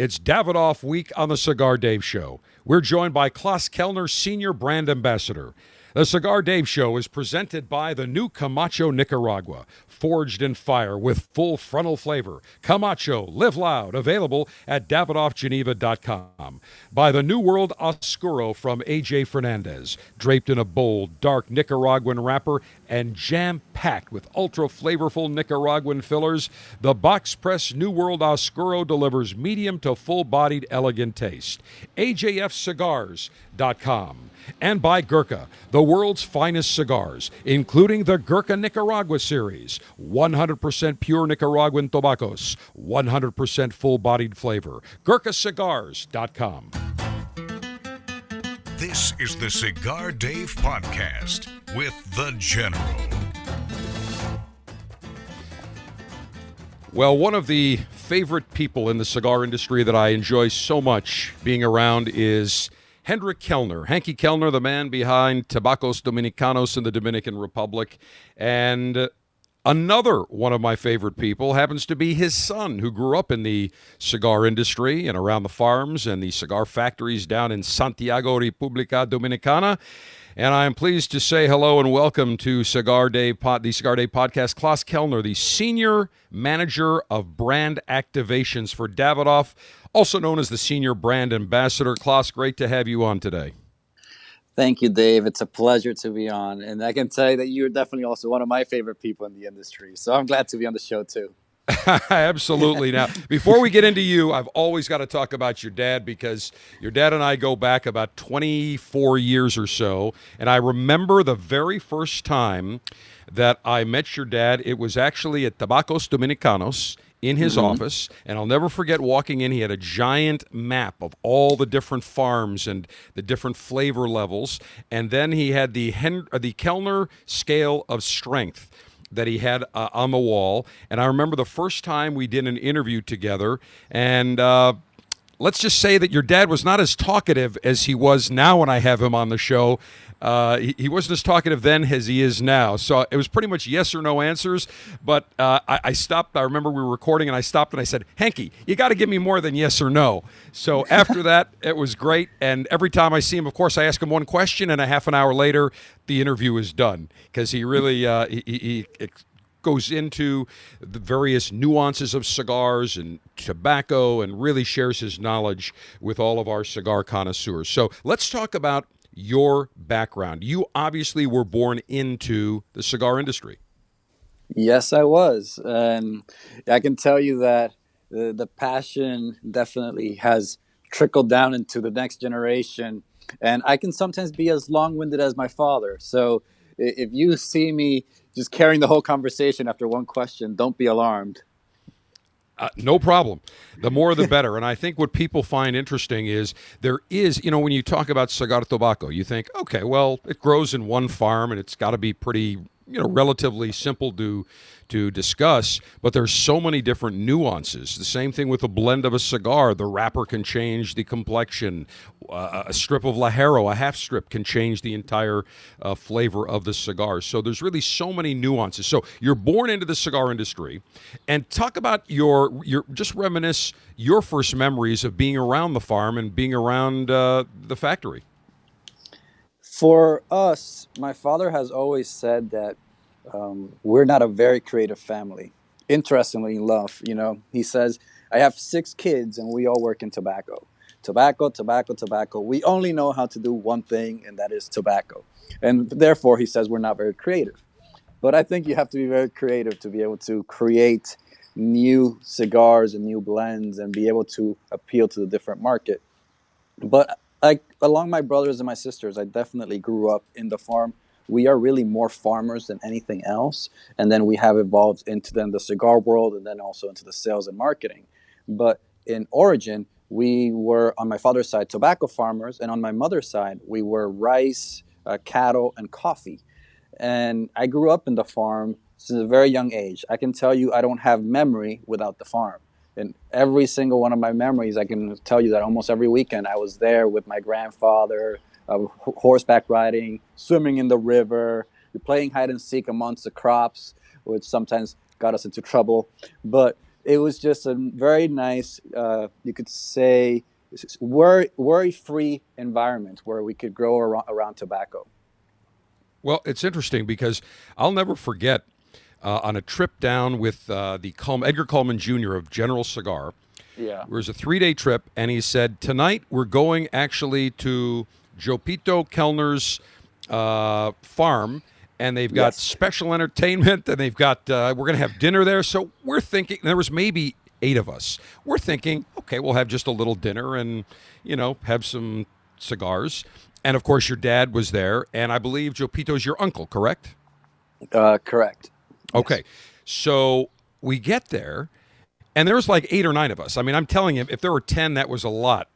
It's Davidoff Week on the Cigar Dave Show. We're joined by Klaus Kelner, Senior Brand Ambassador. The Cigar Dave Show is presented by the new Camacho Nicaragua, forged in fire with full frontal flavor. Camacho, live loud, available at davidoffgeneva.com. By the New World Oscuro from AJ Fernandez, draped in a bold, dark Nicaraguan wrapper and jam packed with ultra flavorful Nicaraguan fillers, the box press New World Oscuro delivers medium to full bodied, elegant taste. AJFcigars.com and by Gurkha, the world's finest cigars, including the Gurkha Nicaragua series, 100% pure Nicaraguan tobaccos, 100% full bodied flavor. GurkhaCigars.com. This is the Cigar Dave Podcast with The General. Well, one of the favorite people in the cigar industry that I enjoy so much being around is Hendrik Kelner. Hanky Kelner, the man behind Tabacos Dominicanos in the Dominican Republic. And Another one of my favorite people happens to be his son, who grew up in the cigar industry and around the farms and the cigar factories down in Santiago, República Dominicana. And I am pleased to say hello and welcome to Cigar Dave, Pod, the Cigar Dave podcast. Klaus Kelner, the senior manager of brand activations for Davidoff, also known as the senior brand ambassador. Klaus, great to have you on today. Thank you, Dave. It's a pleasure to be on. And I can tell you that you're definitely also one of my favorite people in the industry. So I'm glad to be on the show, too. Absolutely. Now, before we get into you, I've always got to talk about your dad because your dad and I go back about 24 years or so. And I remember the very first time that I met your dad, it was actually at Tabacos Dominicanos in his mm-hmm. office, and I'll never forget walking in. He had a giant map of all the different farms and the different flavor levels, and then he had the Hen- the Kelner scale of strength that he had uh, on the wall. And I remember the first time we did an interview together, and uh, let's just say that your dad was not as talkative as he was now when I have him on the show. Uh, he, he, wasn't as talkative then as he is now. So it was pretty much yes or no answers. But uh, I, I, stopped. I remember we were recording and I stopped and I said, Hanky, you got to give me more than yes or no. So after that, it was great. And every time I see him, of course, I ask him one question and a half an hour later, the interview is done because he really uh, he, he, he goes into the various nuances of cigars and tobacco and really shares his knowledge with all of our cigar connoisseurs. So let's talk about your background. You obviously were born into the cigar industry. Yes, I was. And I can tell you that the, the passion definitely has trickled down into the next generation. And I can sometimes be as long winded as my father. So if you see me just carrying the whole conversation after one question, don't be alarmed. Uh, no problem. The more the better. and I think what people find interesting is there is, you know, when you talk about cigar tobacco, you think, okay, well, it grows in one farm and it's got to be pretty you know relatively simple to to discuss, but there's so many different nuances. The same thing with a blend of a cigar. The wrapper can change the complexion. Uh, a strip of Ligero, a half strip, can change the entire uh, flavor of the cigar. So there's really so many nuances. So you're born into the cigar industry, and talk about your your just reminisce your first memories of being around the farm and being around uh, the factory. For us, my father has always said that um, we're not a very creative family. Interestingly enough, you know, he says, I have six kids and we all work in tobacco. Tobacco, tobacco, tobacco. We only know how to do one thing, and that is tobacco. And therefore, he says we're not very creative. But I think you have to be very creative to be able to create new cigars and new blends and be able to appeal to the different market. But along my brothers and my sisters, I definitely grew up in the farm. We are really more farmers than anything else, and then we have evolved into then the cigar world, and then also into the sales and marketing. But in origin, we were on my father's side tobacco farmers, and on my mother's side, we were rice, uh, cattle, and coffee. And I grew up in the farm since a very young age. I can tell you, I don't have memory without the farm in every single one of my memories, I can tell you that almost every weekend I was there with my grandfather, uh, horseback riding, swimming in the river, playing hide and seek amongst the crops, which sometimes got us into trouble. But it was just a very nice, uh, you could say, worry worry free environment where we could grow around, around tobacco. Well, it's interesting because I'll never forget uh, on a trip down with uh, the Edgar Cullman Jr. of General Cigar. Yeah. It was a three day trip, and he said, Tonight we're going actually to Jopito Kelner's uh, farm, and they've got yes. special entertainment, and they've got, uh, we're going to have dinner there. So we're thinking, there was maybe eight of us. We're thinking, okay, we'll have just a little dinner and, you know, have some cigars. And of course, your dad was there, and I believe Jopito's your uncle, correct? Uh, correct. Okay. So we get there, and there's like eight or nine of us. I mean, I'm telling you, if there were 10, that was a lot.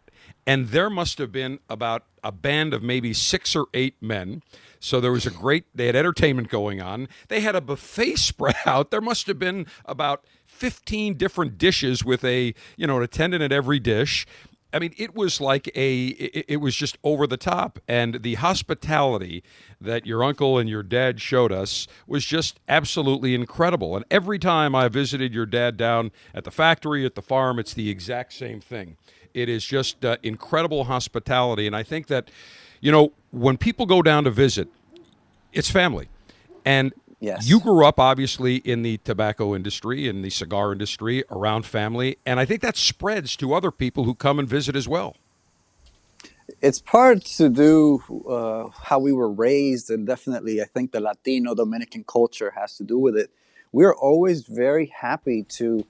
And there must have been about a band of maybe six or eight men. So there was a great, they had entertainment going on. They had a buffet spread out. There must have been about 15 different dishes with a, you know, an attendant at every dish. I mean, it was like a, it, it, was just over the top. And the hospitality that your uncle and your dad showed us was just absolutely incredible. And every time I visited your dad down at the factory, at the farm, it's the exact same thing. It is just uh, incredible hospitality. And I think that, you know, when people go down to visit, it's family. And Yes. You grew up obviously in the tobacco industry, in the cigar industry, around family, and I think that spreads to other people who come and visit as well. It's part to do uh, how we were raised, and definitely I think the Latino Dominican culture has to do with it. We're always very happy to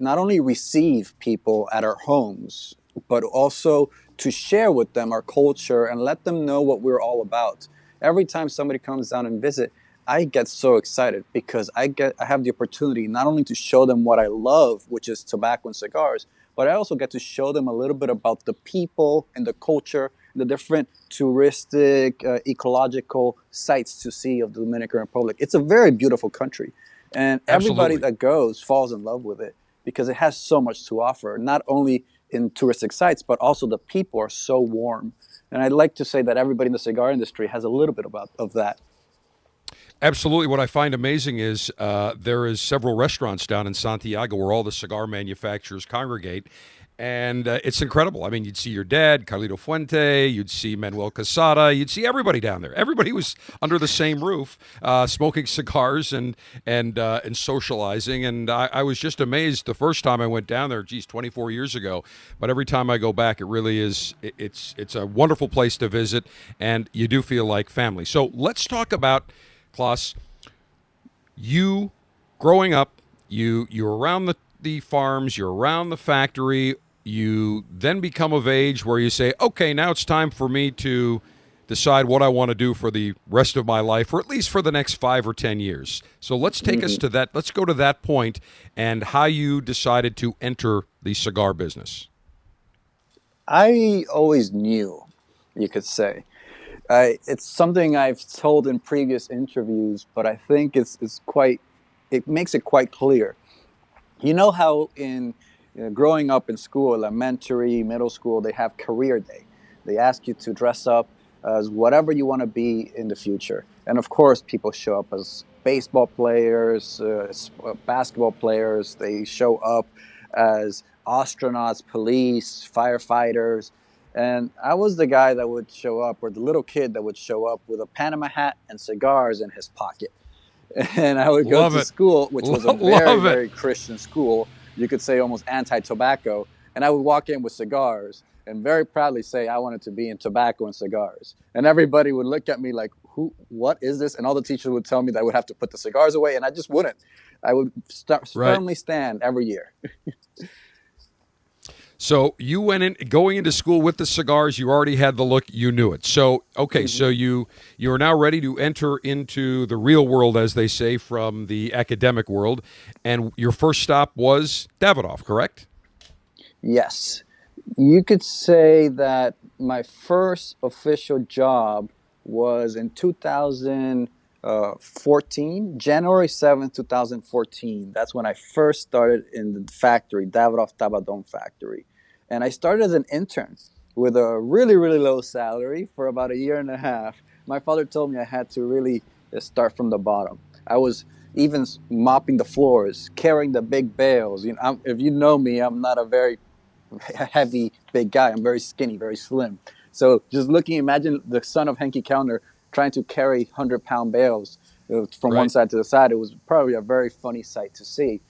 not only receive people at our homes, but also to share with them our culture and let them know what we're all about. Every time somebody comes down and visit, I get so excited because I get I have the opportunity not only to show them what I love, which is tobacco and cigars, but I also get to show them a little bit about the people and the culture, the different touristic, uh, ecological sites to see of the Dominican Republic. It's a very beautiful country, and everybody that goes falls in love with it because it has so much to offer. Not only in touristic sites, but also the people are so warm. And I'd like to say that everybody in the cigar industry has a little bit about of that. Absolutely. What I find amazing is uh, there is several restaurants down in Santiago where all the cigar manufacturers congregate, and uh, it's incredible. I mean, you'd see your dad, Carlito Fuente, you'd see Manuel Quesada, you'd see everybody down there. Everybody was under the same roof, uh, smoking cigars and and uh, and socializing. And I, I, was just amazed the first time I went down there. Geez, 24 years ago. But every time I go back, it really is. It, it's it's a wonderful place to visit, and you do feel like family. So let's talk about Klaus, you growing up, you you're around the, the farms, you're around the factory, you then become of age where you say, okay, now it's time for me to decide what I want to do for the rest of my life, or at least for the next five or ten years. So let's take mm-hmm. us to that. Let's go to that point and how you decided to enter the cigar business. I always knew, you could say, I, it's something I've told in previous interviews, but I think it's, it's quite, it makes it quite clear. You know how in you know, growing up in school, elementary, middle school, they have career day. They ask you to dress up as whatever you want to be in the future. And of course, people show up as baseball players, uh, uh basketball players. They show up as astronauts, police, firefighters. And I was the guy that would show up, or the little kid that would show up with a Panama hat and cigars in his pocket. And I would go love to it. school, which was a very, very Christian school. You could say almost anti tobacco. And I would walk in with cigars and very proudly say I wanted to be in tobacco and cigars. And everybody would look at me like, "Who? What is this?" And all the teachers would tell me that I would have to put the cigars away, and I just wouldn't. I would start, right. firmly stand every year. So you went in going into school with the cigars. You already had the look. You knew it. So okay. Mm-hmm. So you you are now ready to enter into the real world, as they say, from the academic world. And your first stop was Davidoff, correct? Yes, you could say that my first official job was in 2014, uh, January 7th, 2014. That's when I first started in the factory, Davidoff Tabadom factory. And I started as an intern with a really, really low salary for about a year and a half. My father told me I had to really uh, start from the bottom. I was even mopping the floors, carrying the big bales. You know, I'm, if you know me, I'm not a very heavy, big guy. I'm very skinny, very slim. So just looking, imagine the son of Henke Kelner trying to carry 100 pound bales uh, from right. one side to the side. It was probably a very funny sight to see.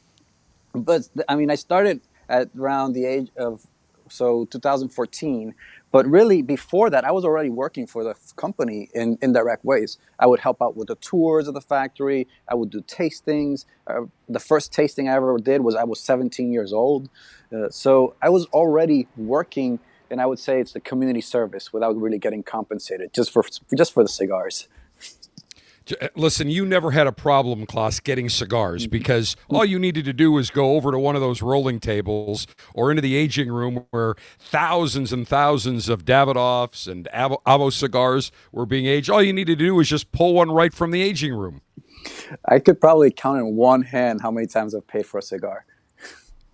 But I mean, I started at around the age of so 2014 but really, before that, I was already working for the company in indirect ways. I would help out with the tours of the factory. I would do tastings. Uh, the first tasting I ever did was I was 17 years old. Uh, so I was already working, and I would say it's the community service without really getting compensated just for just for the cigars. Uh, listen, you never had a problem, Klaus, getting cigars mm-hmm. because all you needed to do was go over to one of those rolling tables or into the aging room where thousands and thousands of Davidoffs and Avo cigars were being aged. All you needed to do was just pull one right from the aging room. I could probably count in one hand how many times I've paid for a cigar.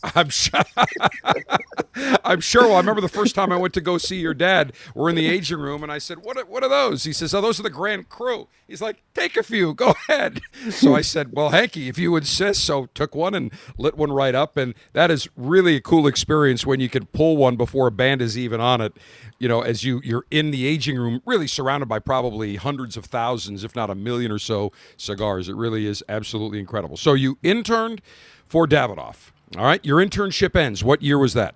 I'm sure. I'm sure. Well, I remember the first time I went to go see your dad. We're in the aging room, and I said, "What? Are, what are those?" He says, "Oh, those are the Grand Cru." He's like, "Take a few. Go ahead." So I said, "Well, Hanky, if you insist." So took one and lit one right up, and that is really a cool experience when you can pull one before a band is even on it. You know, as you you're in the aging room, really surrounded by probably hundreds of thousands, if not a million or so cigars. It really is absolutely incredible. So you interned for Davidoff. All right, your internship ends. What year was that?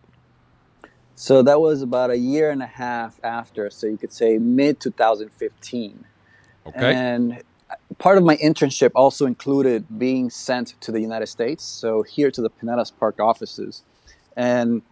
So that was about a year and a half after, so you could say mid 2015. Okay. And part of my internship also included being sent to the United States, so here to the Pinellas Park offices, and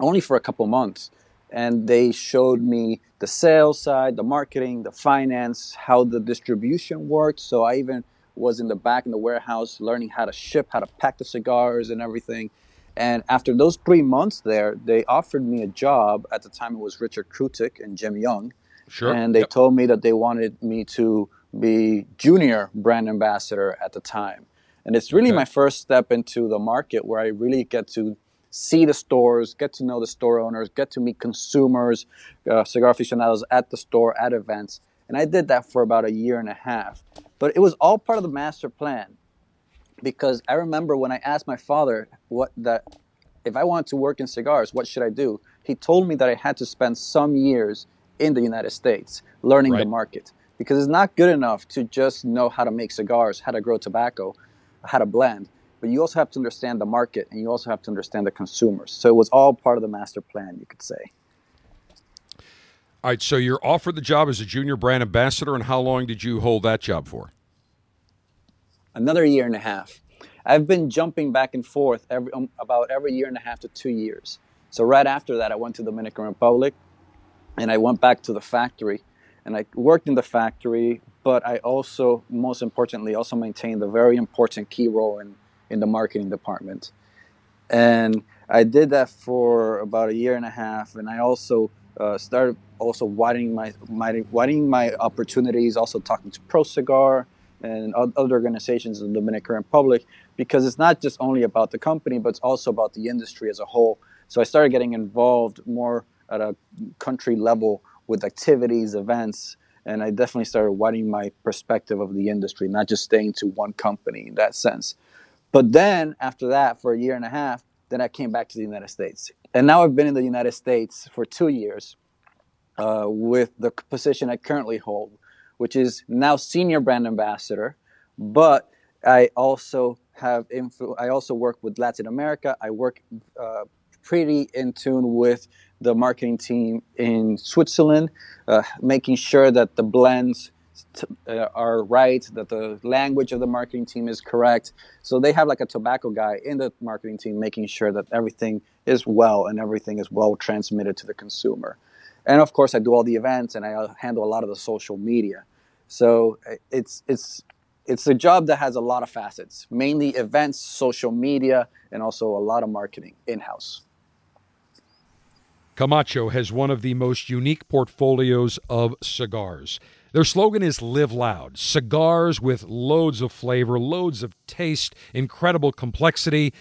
only for a couple months. And they showed me the sales side, the marketing, the finance, how the distribution worked. So I even was in the back in the warehouse learning how to ship, how to pack the cigars and everything. And after those three months there, they offered me a job. At the time, it was Richard Krutik and Jim Young. Sure. And they yep. told me that they wanted me to be junior brand ambassador at the time. And it's really okay. my first step into the market where I really get to see the stores, get to know the store owners, get to meet consumers, uh, cigar aficionados at the store, at events. And I did that for about a year and a half. But it was all part of the master plan because I remember when I asked my father what that if I wanted to work in cigars, what should I do? He told me that I had to spend some years in the United States learning right. the market because it's not good enough to just know how to make cigars, how to grow tobacco, how to blend, but you also have to understand the market and you also have to understand the consumers. So it was all part of the master plan, you could say. All right, so you're offered the job as a junior brand ambassador, and how long did you hold that job for? Another year and a half. I've been jumping back and forth every um, about every year and a half to two years. So right after that, I went to Dominican Republic, and I went back to the factory, and I worked in the factory. But I also, most importantly, also maintained a very important key role in in the marketing department, and I did that for about a year and a half. And I also uh, started also widening my, my widening my opportunities. Also talking to Pro Cigar and other organizations in the Dominican Republic because it's not just only about the company, but it's also about the industry as a whole. So I started getting involved more at a country level with activities, events, and I definitely started widening my perspective of the industry, not just staying to one company in that sense. But then after that, for a year and a half, then I came back to the United States. And now I've been in the United States for two years uh, with the position I currently hold, which is now senior brand ambassador. But I also have influ- I also work with Latin America. I work uh, pretty in tune with the marketing team in Switzerland, uh, making sure that the blends uh, are right, that the language of the marketing team is correct. So they have like a tobacco guy in the marketing team making sure that everything is well and everything is well transmitted to the consumer. And of course, I do all the events and I uh, handle a lot of the social media. So uh, it's it's it's a job that has a lot of facets, mainly events, social media, and also a lot of marketing in house. Camacho has one of the most unique portfolios of cigars. Their slogan is Live Loud. Cigars with loads of flavor, loads of taste, incredible complexity.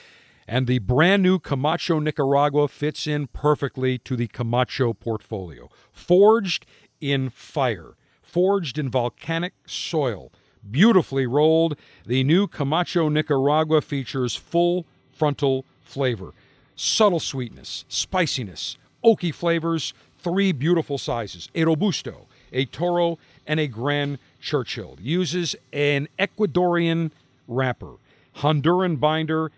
And the brand new Camacho Nicaragua fits in perfectly to the Camacho portfolio. Forged in fire, forged in volcanic soil, beautifully rolled. The new Camacho Nicaragua features full frontal flavor, subtle sweetness, spiciness, oaky flavors, three beautiful sizes a Robusto, a Toro, and a Grand Churchill. Uses an Ecuadorian wrapper, Honduran binder,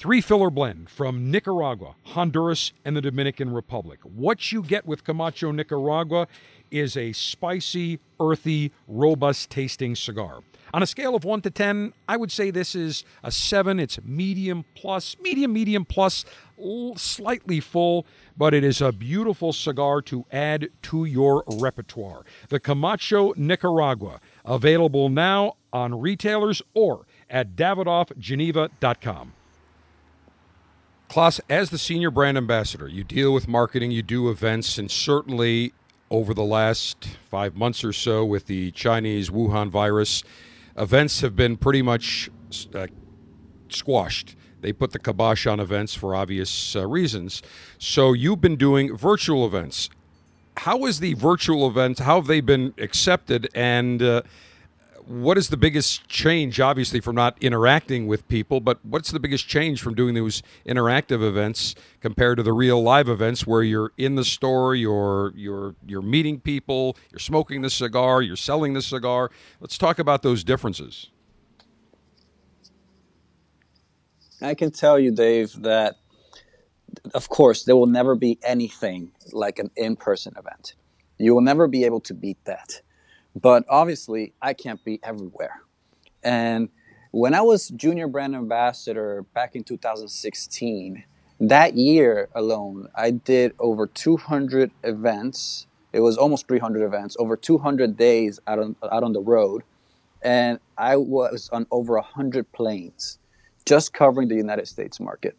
three filler blend from Nicaragua, Honduras, and the Dominican Republic. What you get with Camacho Nicaragua is a spicy, earthy, robust tasting cigar. On a scale of 1 to 10, I would say this is a 7. It's medium plus, medium, medium plus, slightly full, but it is a beautiful cigar to add to your repertoire. The Camacho Nicaragua, available now on retailers or at davidoffgeneva.com. Klaus, as the senior brand ambassador, you deal with marketing, you do events, and certainly over the last five months or so with the Chinese Wuhan virus, events have been pretty much uh, squashed. They put the kibosh on events for obvious uh, reasons. So you've been doing virtual events. How is the virtual events? How have they been accepted? And uh, what is the biggest change, obviously, from not interacting with people, but what's the biggest change from doing those interactive events compared to the real live events where you're in the store, you're you're you're meeting people, you're smoking the cigar, you're selling the cigar. Let's talk about those differences. I can tell you, Dave, that of course there will never be anything like an in-person event. You will never be able to beat that but obviously, I can't be everywhere. And when I was junior brand ambassador back in 2016, that year alone, I did over 200 events. It was almost 300 events, over 200 days out on, out on the road. And I was on over 100 planes just covering the United States market,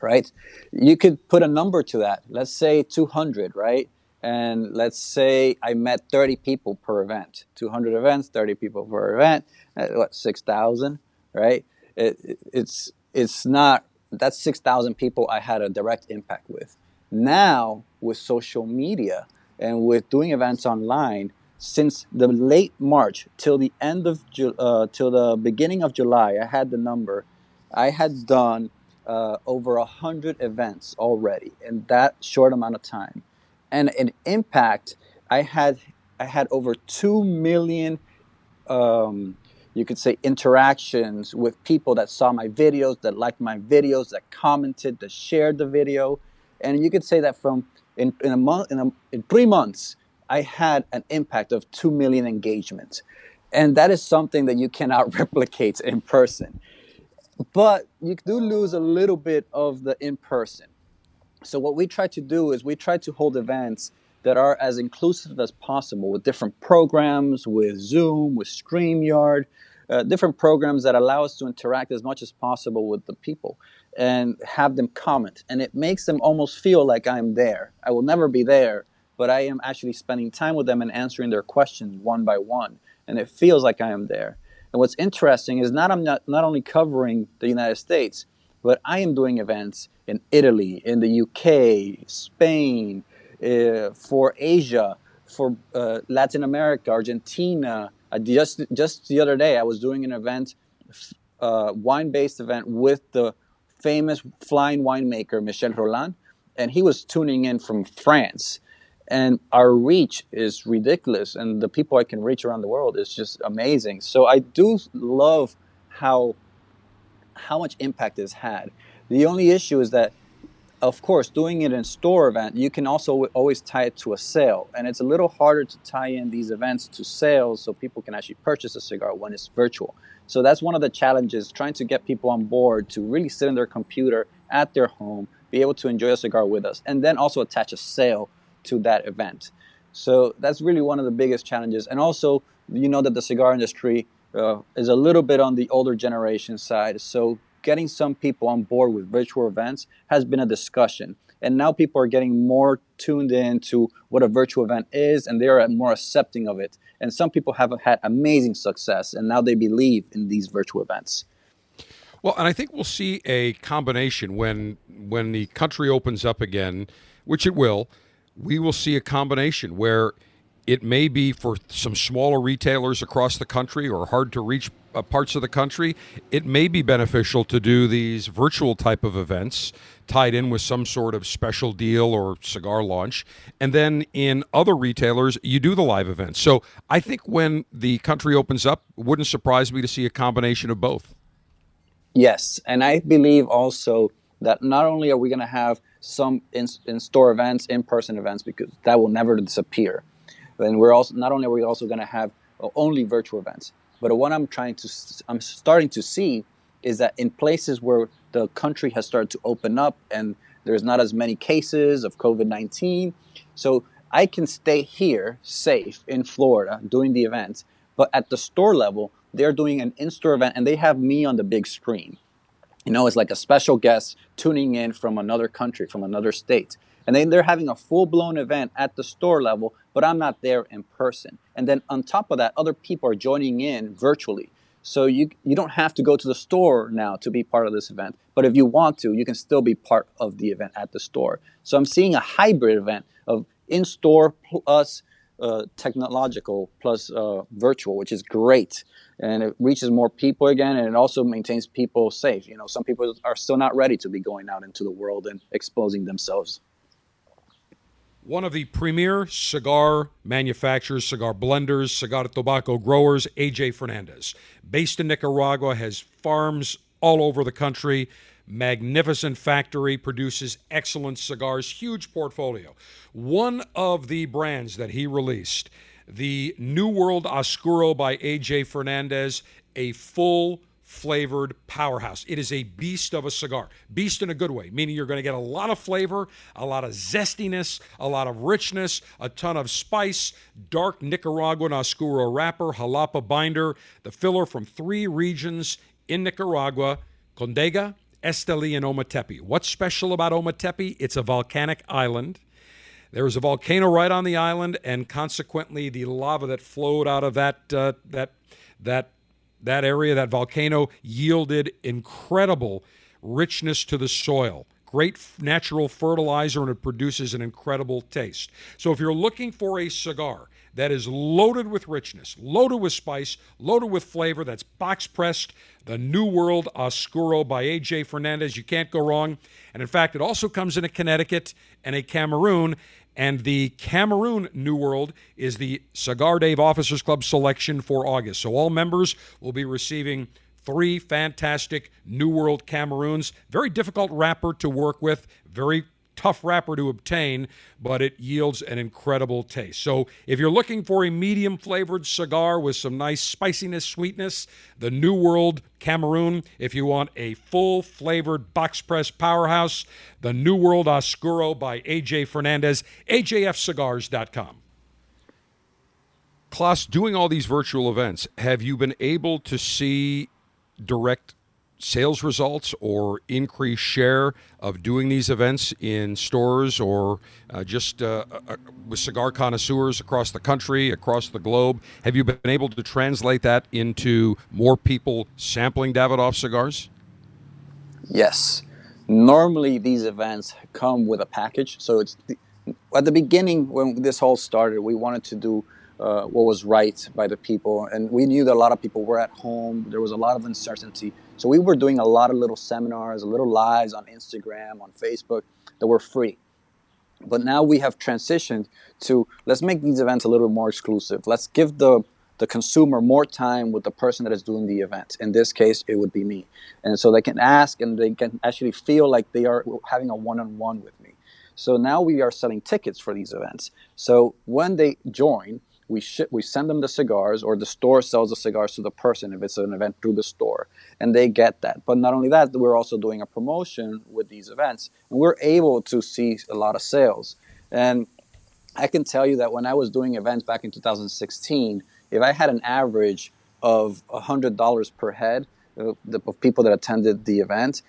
right? You could put a number to that. Let's say 200, right? And let's say I met 30 people per event, 200 events, 30 people per event, uh, what 6,000, right? It, it's it's not that's 6,000 people I had a direct impact with. Now with social media and with doing events online, since the late March till the end of uh, till the beginning of July, I had the number. I had done uh, over a hundred events already in that short amount of time and an impact. I had I had over two million, um, you could say, interactions with people that saw my videos, that liked my videos, that commented, that shared the video, and you could say that from in, in a month in, a, in three months, I had an impact of two million engagements, and that is something that you cannot replicate in person. But you do lose a little bit of the in person so what we try to do is we try to hold events that are as inclusive as possible with different programs, with Zoom, with StreamYard, uh, different programs that allow us to interact as much as possible with the people and have them comment. And it makes them almost feel like I'm there. I will never be there, but I am actually spending time with them and answering their questions one by one. And it feels like I am there. And what's interesting is not I'm not, not only covering the United States, but I am doing events in Italy, in the UK, Spain, uh, for Asia, for uh, Latin America, Argentina. Uh, just just the other day, I was doing an event, uh, wine-based event with the famous flying winemaker Michel Rolland, and he was tuning in from France. And our reach is ridiculous, and the people I can reach around the world is just amazing. So I do love how how much impact it's had. The only issue is that, of course, doing it in store event, you can also always tie it to a sale, and it's a little harder to tie in these events to sales so people can actually purchase a cigar when it's virtual. So that's one of the challenges, trying to get people on board to really sit in their computer at their home, be able to enjoy a cigar with us, and then also attach a sale to that event. So that's really one of the biggest challenges. And also, you know that the cigar industry uh, is a little bit on the older generation side. So getting some people on board with virtual events has been a discussion. And now people are getting more tuned in to what a virtual event is and they are more accepting of it. And some people have had amazing success and now they believe in these virtual events. Well, and I think we'll see a combination when when the country opens up again, which it will. We will see a combination where it may be for some smaller retailers across the country or hard to reach uh, parts of the country, it may be beneficial to do these virtual type of events tied in with some sort of special deal or cigar launch. And then in other retailers, you do the live events. So I think when the country opens up, it wouldn't surprise me to see a combination of both. Yes. And I believe also that not only are we going to have some in, in store events, in person events, because that will never disappear. And we're also not only are we also going to have uh, only virtual events, but what I'm trying to I'm starting to see is that in places where the country has started to open up and there's not as many cases of COVID-19, so I can stay here safe in Florida doing the events, but at the store level, they're doing an in-store event and they have me on the big screen. You know, it's like a special guest tuning in from another country, from another state. And then they're having a full blown event at the store level, but I'm not there in person. And then on top of that, other people are joining in virtually. So you you don't have to go to the store now to be part of this event. But if you want to, you can still be part of the event at the store. So I'm seeing a hybrid event of in store plus uh, technological plus uh, virtual, which is great, and it reaches more people again, and it also maintains people safe. You know, some people are still not ready to be going out into the world and exposing themselves. One of the premier cigar manufacturers, cigar blenders, cigar tobacco growers, AJ Fernandez, based in Nicaragua, has farms all over the country. Magnificent factory, produces excellent cigars, huge portfolio. One of the brands that he released, the New World Oscuro by AJ Fernandez, a full flavored powerhouse. It is a beast of a cigar. Beast in a good way, meaning you're going to get a lot of flavor, a lot of zestiness, a lot of richness, a ton of spice, dark Nicaraguan Oscuro wrapper, jalapa binder, the filler from three regions in Nicaragua Condega, Esteli, and Ometepe. What's special about Ometepe? It's a volcanic island. There is a volcano right on the island, and consequently, the lava that flowed out of that uh, that that that area, that volcano, yielded incredible richness to the soil. Great natural fertilizer, and it produces an incredible taste. So, if you're looking for a cigar that is loaded with richness, loaded with spice, loaded with flavor, that's box pressed, the New World Oscuro by AJ Fernandez, you can't go wrong. And in fact, it also comes in a Connecticut and a Cameroon. And the Cameroon New World is the Cigar Dave Officers Club selection for August. So all members will be receiving three fantastic New World Cameroons. Very difficult wrapper to work with, very tough wrapper to obtain, but it yields an incredible taste. So, if you're looking for a medium flavored cigar with some nice spiciness, sweetness, the New World Cameroon. If you want a full flavored box press powerhouse, the New World Oscuro by AJ Fernandez, ajfcigars.com. Klaus, doing all these virtual events, have you been able to see direct sales results or increased share of doing these events in stores or uh, just uh, uh, with cigar connoisseurs across the country, across the globe? Have you been able to translate that into more people sampling Davidoff cigars? Yes. Normally, these events come with a package. So it's the, at the beginning when this all started, we wanted to do uh, what was right by the people. And we knew that a lot of people were at home. There was a lot of uncertainty. So we were doing a lot of little seminars, a little lives on Instagram, on Facebook that were free. But now we have transitioned to let's make these events a little more exclusive. Let's give the the consumer more time with the person that is doing the event. In this case, it would be me. And so they can ask and they can actually feel like they are having a one on one with me. So now we are selling tickets for these events. So when they join, we ship, we send them the cigars, or the store sells the cigars to the person if it's an event through the store, and they get that. But not only that, we're also doing a promotion with these events, and we're able to see a lot of sales. And I can tell you that when I was doing events back in 2016, if I had an average of $100 per head, uh, of people that attended the event,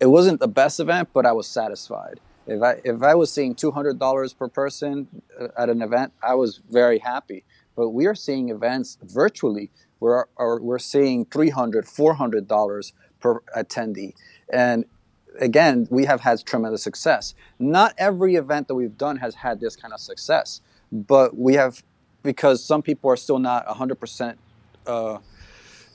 it wasn't the best event, but I was satisfied. If I if I was seeing two hundred dollars per person uh, at an event, I was very happy. But we are seeing events virtually where we're seeing 300 400 dollars per attendee, and again, we have had tremendous success. Not every event that we've done has had this kind of success, but we have because some people are still not 100% uh,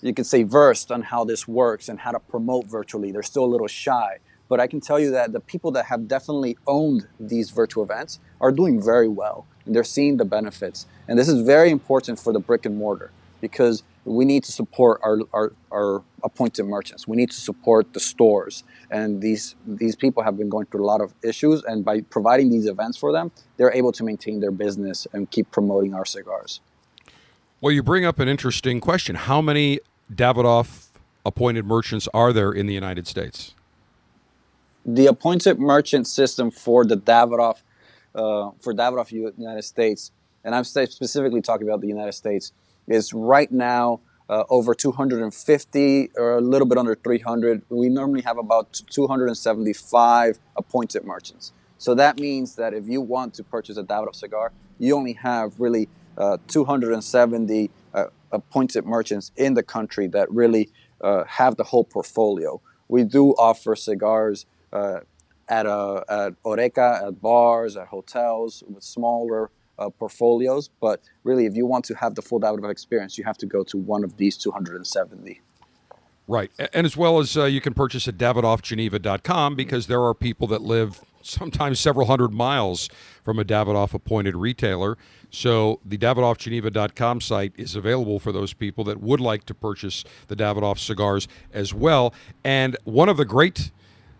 you could say versed on how this works and how to promote virtually they're still a little shy but i can tell you that the people that have definitely owned these virtual events are doing very well and they're seeing the benefits and this is very important for the brick and mortar because we need to support our, our, our appointed merchants. We need to support the stores. And these, these people have been going through a lot of issues. And by providing these events for them, they're able to maintain their business and keep promoting our cigars. Well, you bring up an interesting question. How many Davidoff appointed merchants are there in the United States? The appointed merchant system for the Davidoff, uh, for Davidoff United States, and I'm specifically talking about the United States, is right now uh, over 250 or a little bit under 300. We normally have about 275 appointed merchants. So that means that if you want to purchase a Davidoff cigar, you only have really uh, 270 uh, appointed merchants in the country that really uh, have the whole portfolio. We do offer cigars uh, at, uh, at Oreca, at bars, at hotels with smaller uh, portfolios. But really, if you want to have the full Davidoff experience, you have to go to one of these 270. Right. And as well as uh, you can purchase at DavidoffGeneva.com because there are people that live sometimes several hundred miles from a Davidoff appointed retailer. So the DavidoffGeneva.com site is available for those people that would like to purchase the Davidoff cigars as well. And one of the great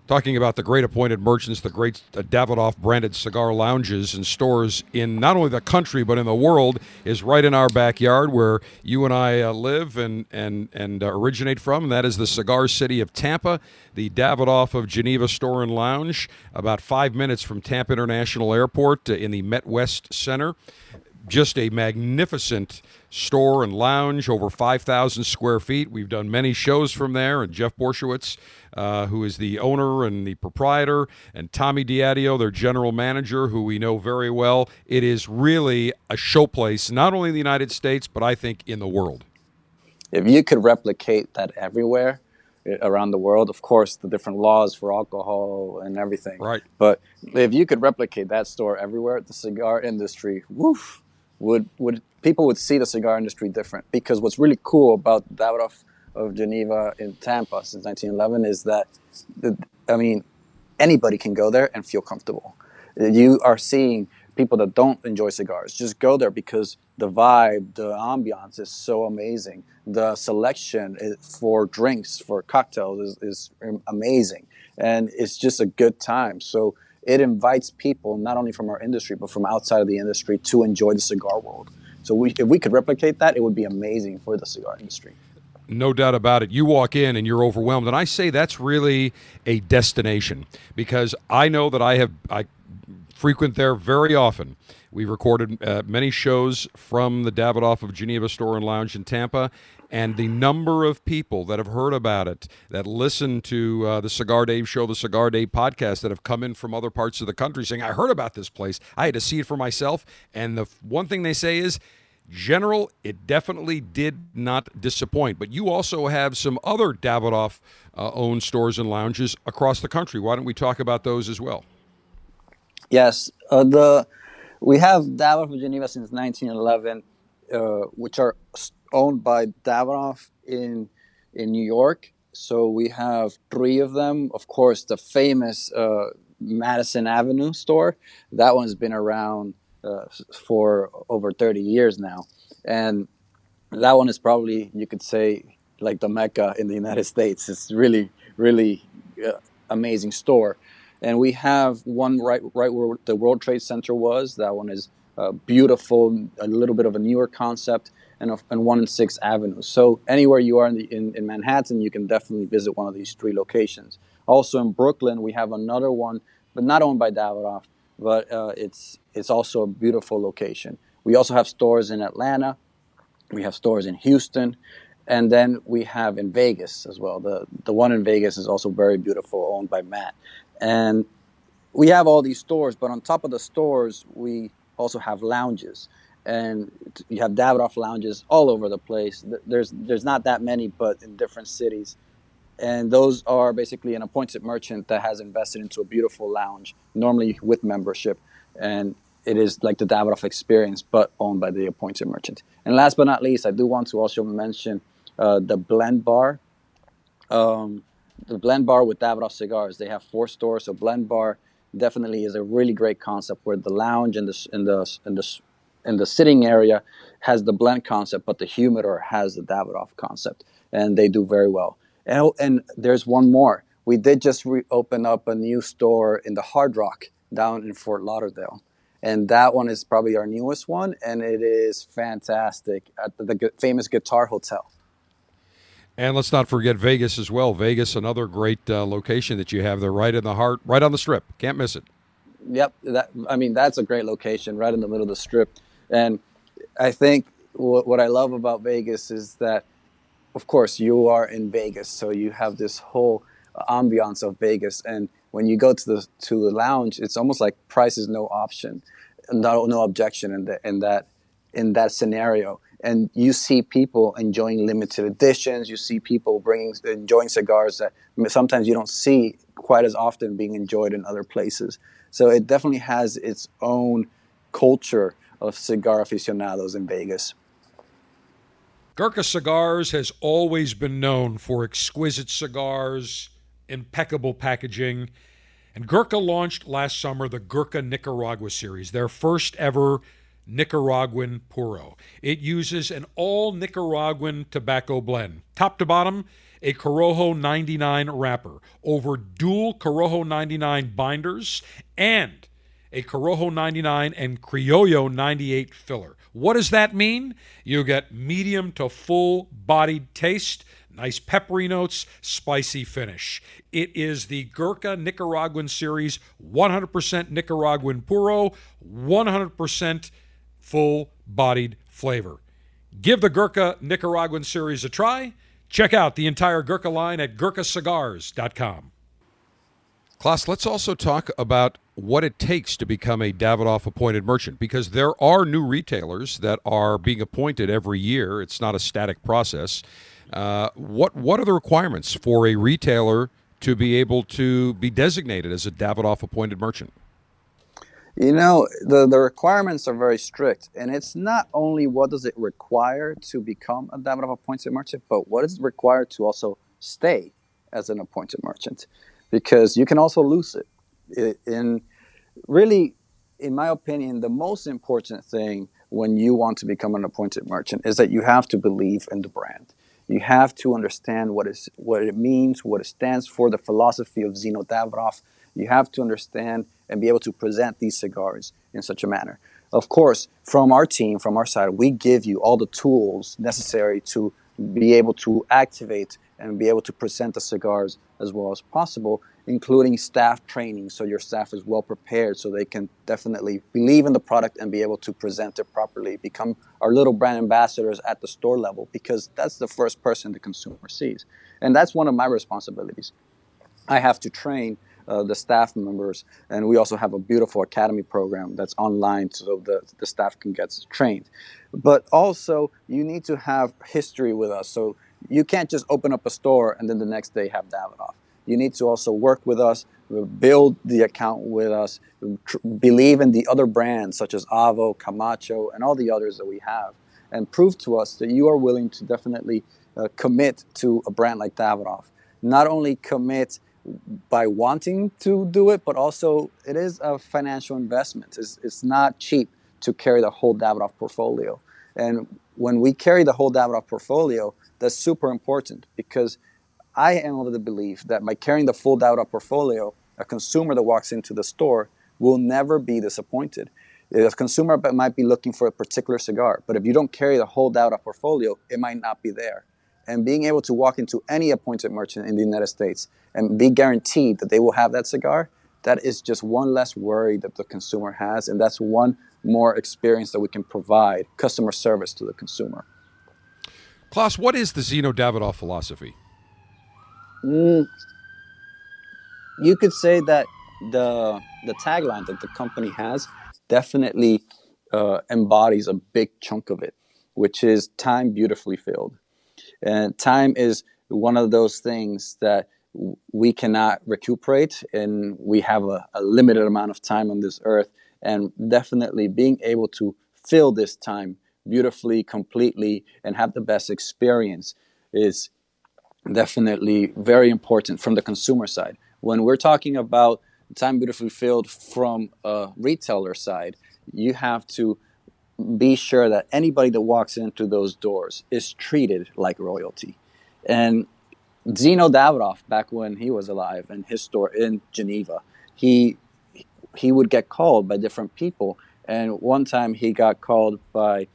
talking about the great appointed merchants, the great uh, Davidoff branded cigar lounges and stores in not only the country but in the world, is right in our backyard where you and I uh, live and and and uh, originate from. And that is the cigar city of Tampa, the Davidoff of Geneva Store and Lounge, about five minutes from Tampa International Airport uh, in the Met West Center just a magnificent store and lounge, over 5,000 square feet. We've done many shows from there, and Jeff Borysiewicz, uh, who is the owner and the proprietor, and Tommy Diadio, their general manager, who we know very well. It is really a showplace, not only in the United States, but I think in the world. If you could replicate that everywhere, eh, around the world. Of course, the different laws for alcohol and everything. Right. But if you could replicate that store everywhere, the cigar industry, woof, would would people would see the cigar industry different because what's really cool about Davidoff of Geneva in Tampa since 1911 is that the, I mean anybody can go there and feel comfortable. You are seeing people that don't enjoy cigars just go there because the vibe, the ambiance is so amazing. The selection for drinks, for cocktails is, is amazing, and it's just a good time. So it invites people not only from our industry but from outside of the industry to enjoy the cigar world. So we, if we could replicate that, it would be amazing for the cigar industry. No doubt about it. You walk in and you're overwhelmed, and I say that's really a destination because I know that I have I frequent there very often. We recorded uh, many shows from the Davidoff of Geneva Store and Lounge in Tampa, and the number of people that have heard about it, that listen to uh, the Cigar Dave show, the Cigar Dave podcast, that have come in from other parts of the country saying, I heard about this place. I had to see it for myself. And the one thing they say is, General, it definitely did not disappoint. But you also have some other Davidoff uh, owned stores and lounges across the country. Why don't we talk about those as well? Yes. Uh, the we have Davidoff of Geneva since 1911, uh, which are owned by Davidoff in in New York. So we have three of them. Of course, the famous uh, Madison Avenue store. That one's been around uh, for over 30 years now, and that one is probably you could say like the mecca in the United States. It's really, really uh, amazing store. And we have one right right where the World Trade Center was. That one is uh, beautiful, a little bit of a newer concept and, and one in Sixth Avenue. So anywhere you are in, the, in, in Manhattan, you can definitely visit one of these three locations. Also in Brooklyn, we have another one, but not owned by Davidoff, but uh, it's it's also a beautiful location. We also have stores in Atlanta, we have stores in Houston, and then we have in Vegas as well. The the one in Vegas is also very beautiful, owned by Matt. And we have all these stores, but on top of the stores, we also have lounges and you have Davidoff lounges all over the place. There's there's not that many, but in different cities, and those are basically an appointed merchant that has invested into a beautiful lounge, normally with membership, and it is like the Davidoff experience, but owned by the appointed merchant. And last but not least, I do want to also mention uh, the blend bar. Um, the blend bar with Davidoff cigars. They have four stores, so blend bar definitely is a really great concept where the lounge and the in the in the in the sitting area has the blend concept, but the humidor has the Davidoff concept, and they do very well. And, and there's one more. We did just reopen up a new store in the Hard Rock down in Fort Lauderdale and that one is probably our newest one, and it is fantastic at the, the famous Guitar Hotel. And let's not forget Vegas as well. Vegas, another great uh, location that you have there, right in the heart, right on the strip. Can't miss it. Yep, that I mean that's a great location, right in the middle of the strip. And I think what, what I love about Vegas is that, of course, you are in Vegas, so you have this whole ambiance of Vegas, and when you go to the to the lounge, it's almost like price is no option, no no objection in, the, in that in that scenario. And you see people enjoying limited editions. You see people bringing enjoying cigars that sometimes you don't see quite as often being enjoyed in other places. So it definitely has its own culture of cigar aficionados in Vegas. Gurkha Cigars has always been known for exquisite cigars, impeccable packaging. And Gurkha launched last summer the Gurkha Nicaragua series, their first ever Nicaraguan Puro. It uses an all Nicaraguan tobacco blend, top to bottom, a Corojo 99 wrapper over dual Corojo 99 binders and a Corojo 99 and Criollo 98 filler. What does that mean? You get medium to full bodied taste Nice peppery notes, spicy finish. It is the Gurkha Nicaraguan series, 100% Nicaraguan puro, 100% full bodied flavor. Give the Gurkha Nicaraguan series a try. Check out the entire Gurkha line at gurkhacigars.com. Klaus, let's also talk about what it takes to become a Davidoff appointed merchant because there are new retailers that are being appointed every year. It's not a static process. Uh, what what are the requirements for a retailer to be able to be designated as a Davidoff appointed merchant? You know, the, the requirements are very strict, and it's not only what does it require to become a Davidoff appointed merchant, but what is required to also stay as an appointed merchant, because you can also lose it. in really, in my opinion, the most important thing when you want to become an appointed merchant is that you have to believe in the brand. You have to understand what is what it means, what it stands for, the philosophy of Zino Davidoff. You have to understand and be able to present these cigars in such a manner. Of course, from our team, from our side, we give you all the tools necessary to be able to activate and be able to present the cigars as well as possible including staff training so your staff is well prepared so they can definitely believe in the product and be able to present it properly become our little brand ambassadors at the store level because that's the first person the consumer sees and that's one of my responsibilities i have to train uh, the staff members. And we also have a beautiful academy program that's online so the, the staff can get trained. But also you need to have history with us. So you can't just open up a store and then the next day have Davidoff. You need to also work with us, build the account with us, tr- believe in the other brands such as Avo, Camacho, and all the others that we have, and prove to us that you are willing to definitely uh, commit to a brand like Davidoff. Not only commit by wanting to do it, but also it is a financial investment. It's, it's not cheap to carry the whole Davidoff portfolio. And when we carry the whole Davidoff portfolio, that's super important because I am of the belief that by carrying the full Davidoff portfolio, a consumer that walks into the store will never be disappointed. A consumer might be looking for a particular cigar, but if you don't carry the whole Davidoff portfolio, it might not be there. And being able to walk into any appointed merchant in the United States and be guaranteed that they will have that cigar, that is just one less worry that the consumer has, and that's one more experience that we can provide customer service to the consumer. Klaus, what is the Zino Davidoff philosophy? Mm, you could say that the the tagline that the company has definitely uh, embodies a big chunk of it, which is time beautifully filled. And time is one of those things that we cannot recuperate, and we have a, a limited amount of time on this earth. and definitely being able to fill this time beautifully, completely, and have the best experience is definitely very important from the consumer side. When we're talking about time beautifully filled from a retailer side, you have to be sure that anybody that walks into those doors is treated like royalty. And Zino Davidoff, back when he was alive in his store in Geneva, he he would get called by different people. And one time he got called by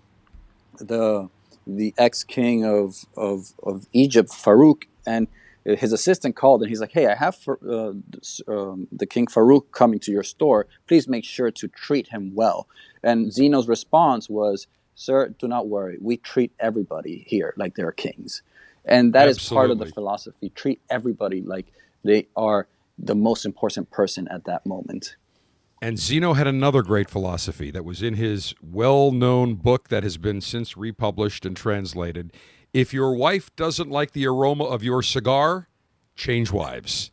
the the ex king of, of of Egypt, Farouk, and his assistant called and he's like, "Hey, I have uh, um, the King Farouk coming to your store. Please make sure to treat him well." And Zino's response was, "Sir, do not worry. We treat everybody here like they're kings." And that Absolutely. is part of the philosophy. Treat everybody like they are the most important person at that moment. And Zeno had another great philosophy that was in his well known book that has been since republished and translated. If your wife doesn't like the aroma of your cigar, change wives.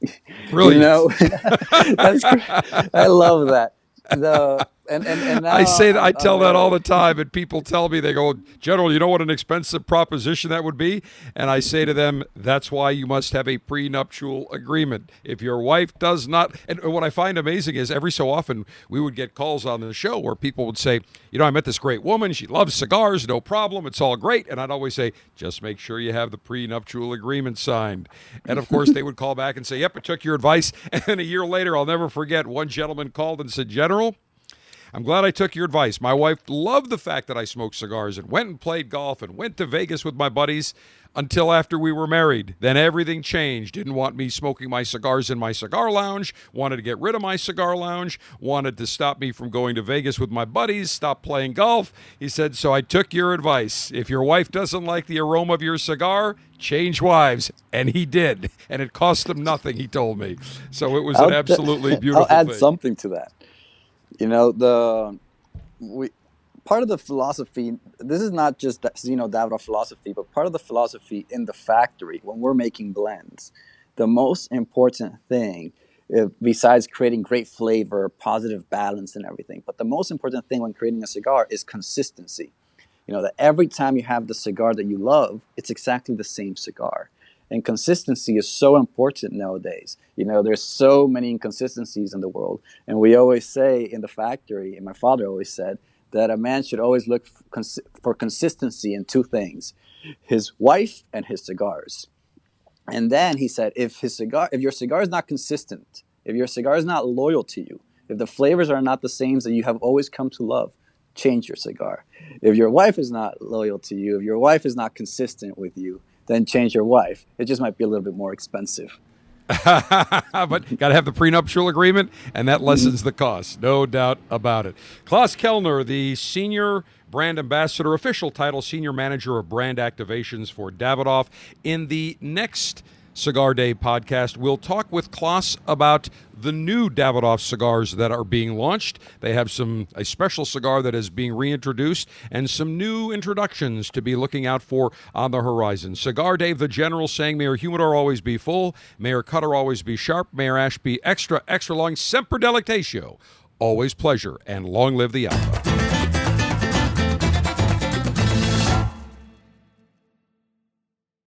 Brilliant. You know, that's I love that. The and, and, and I say that I tell that all the time, and people tell me they go, General, you know what an expensive proposition that would be, and I say to them, that's why you must have a prenuptial agreement. If your wife does not, and what I find amazing is every so often we would get calls on the show where people would say, you know, I met this great woman, she loves cigars, no problem, it's all great, and I'd always say, just make sure you have the prenuptial agreement signed, and of course they would call back and say, yep, I took your advice, and then a year later, I'll never forget, one gentleman called and said, General. I'm glad I took your advice. My wife loved the fact that I smoked cigars and went and played golf and went to Vegas with my buddies until after we were married. Then everything changed. Didn't want me smoking my cigars in my cigar lounge, wanted to get rid of my cigar lounge, wanted to stop me from going to Vegas with my buddies, stop playing golf. He said, So I took your advice. If your wife doesn't like the aroma of your cigar, change wives. And he did. And it cost him nothing, he told me. So it was I'll an absolutely beautiful I'll add thing. something to that. You know, the we part of the philosophy. This is not just Zino Davidoff philosophy, but part of the philosophy in the factory when we're making blends. The most important thing, uh, besides creating great flavor, positive balance, and everything, but the most important thing when creating a cigar is consistency. You know that every time you have the cigar that you love, it's exactly the same cigar and consistency is so important nowadays. You know there's so many inconsistencies in the world. And we always say in the factory and my father always said that a man should always look for consistency in two things his wife and his cigars. And then he said if his cigar if your cigar is not consistent if your cigar is not loyal to you if the flavors are not the same that you have always come to love change your cigar. If your wife is not loyal to you if your wife is not consistent with you then change your wife. It just might be a little bit more expensive. but got to have the prenuptial agreement, and that mm-hmm. lessens the cost, no doubt about it. Klaus Kelner, the senior brand ambassador, official title, senior manager of brand activations for Davidoff. In the next Cigar Dave podcast. We'll talk with Klaus about the new Davidoff cigars that are being launched. They have some a special cigar that is being reintroduced and some new introductions to be looking out for on the horizon. Cigar Dave the General saying, Mayor humidor always be full, Mayor cutter always be sharp, Mayor ash be extra, extra long, semper delectatio. Always pleasure, and long live the Alpha.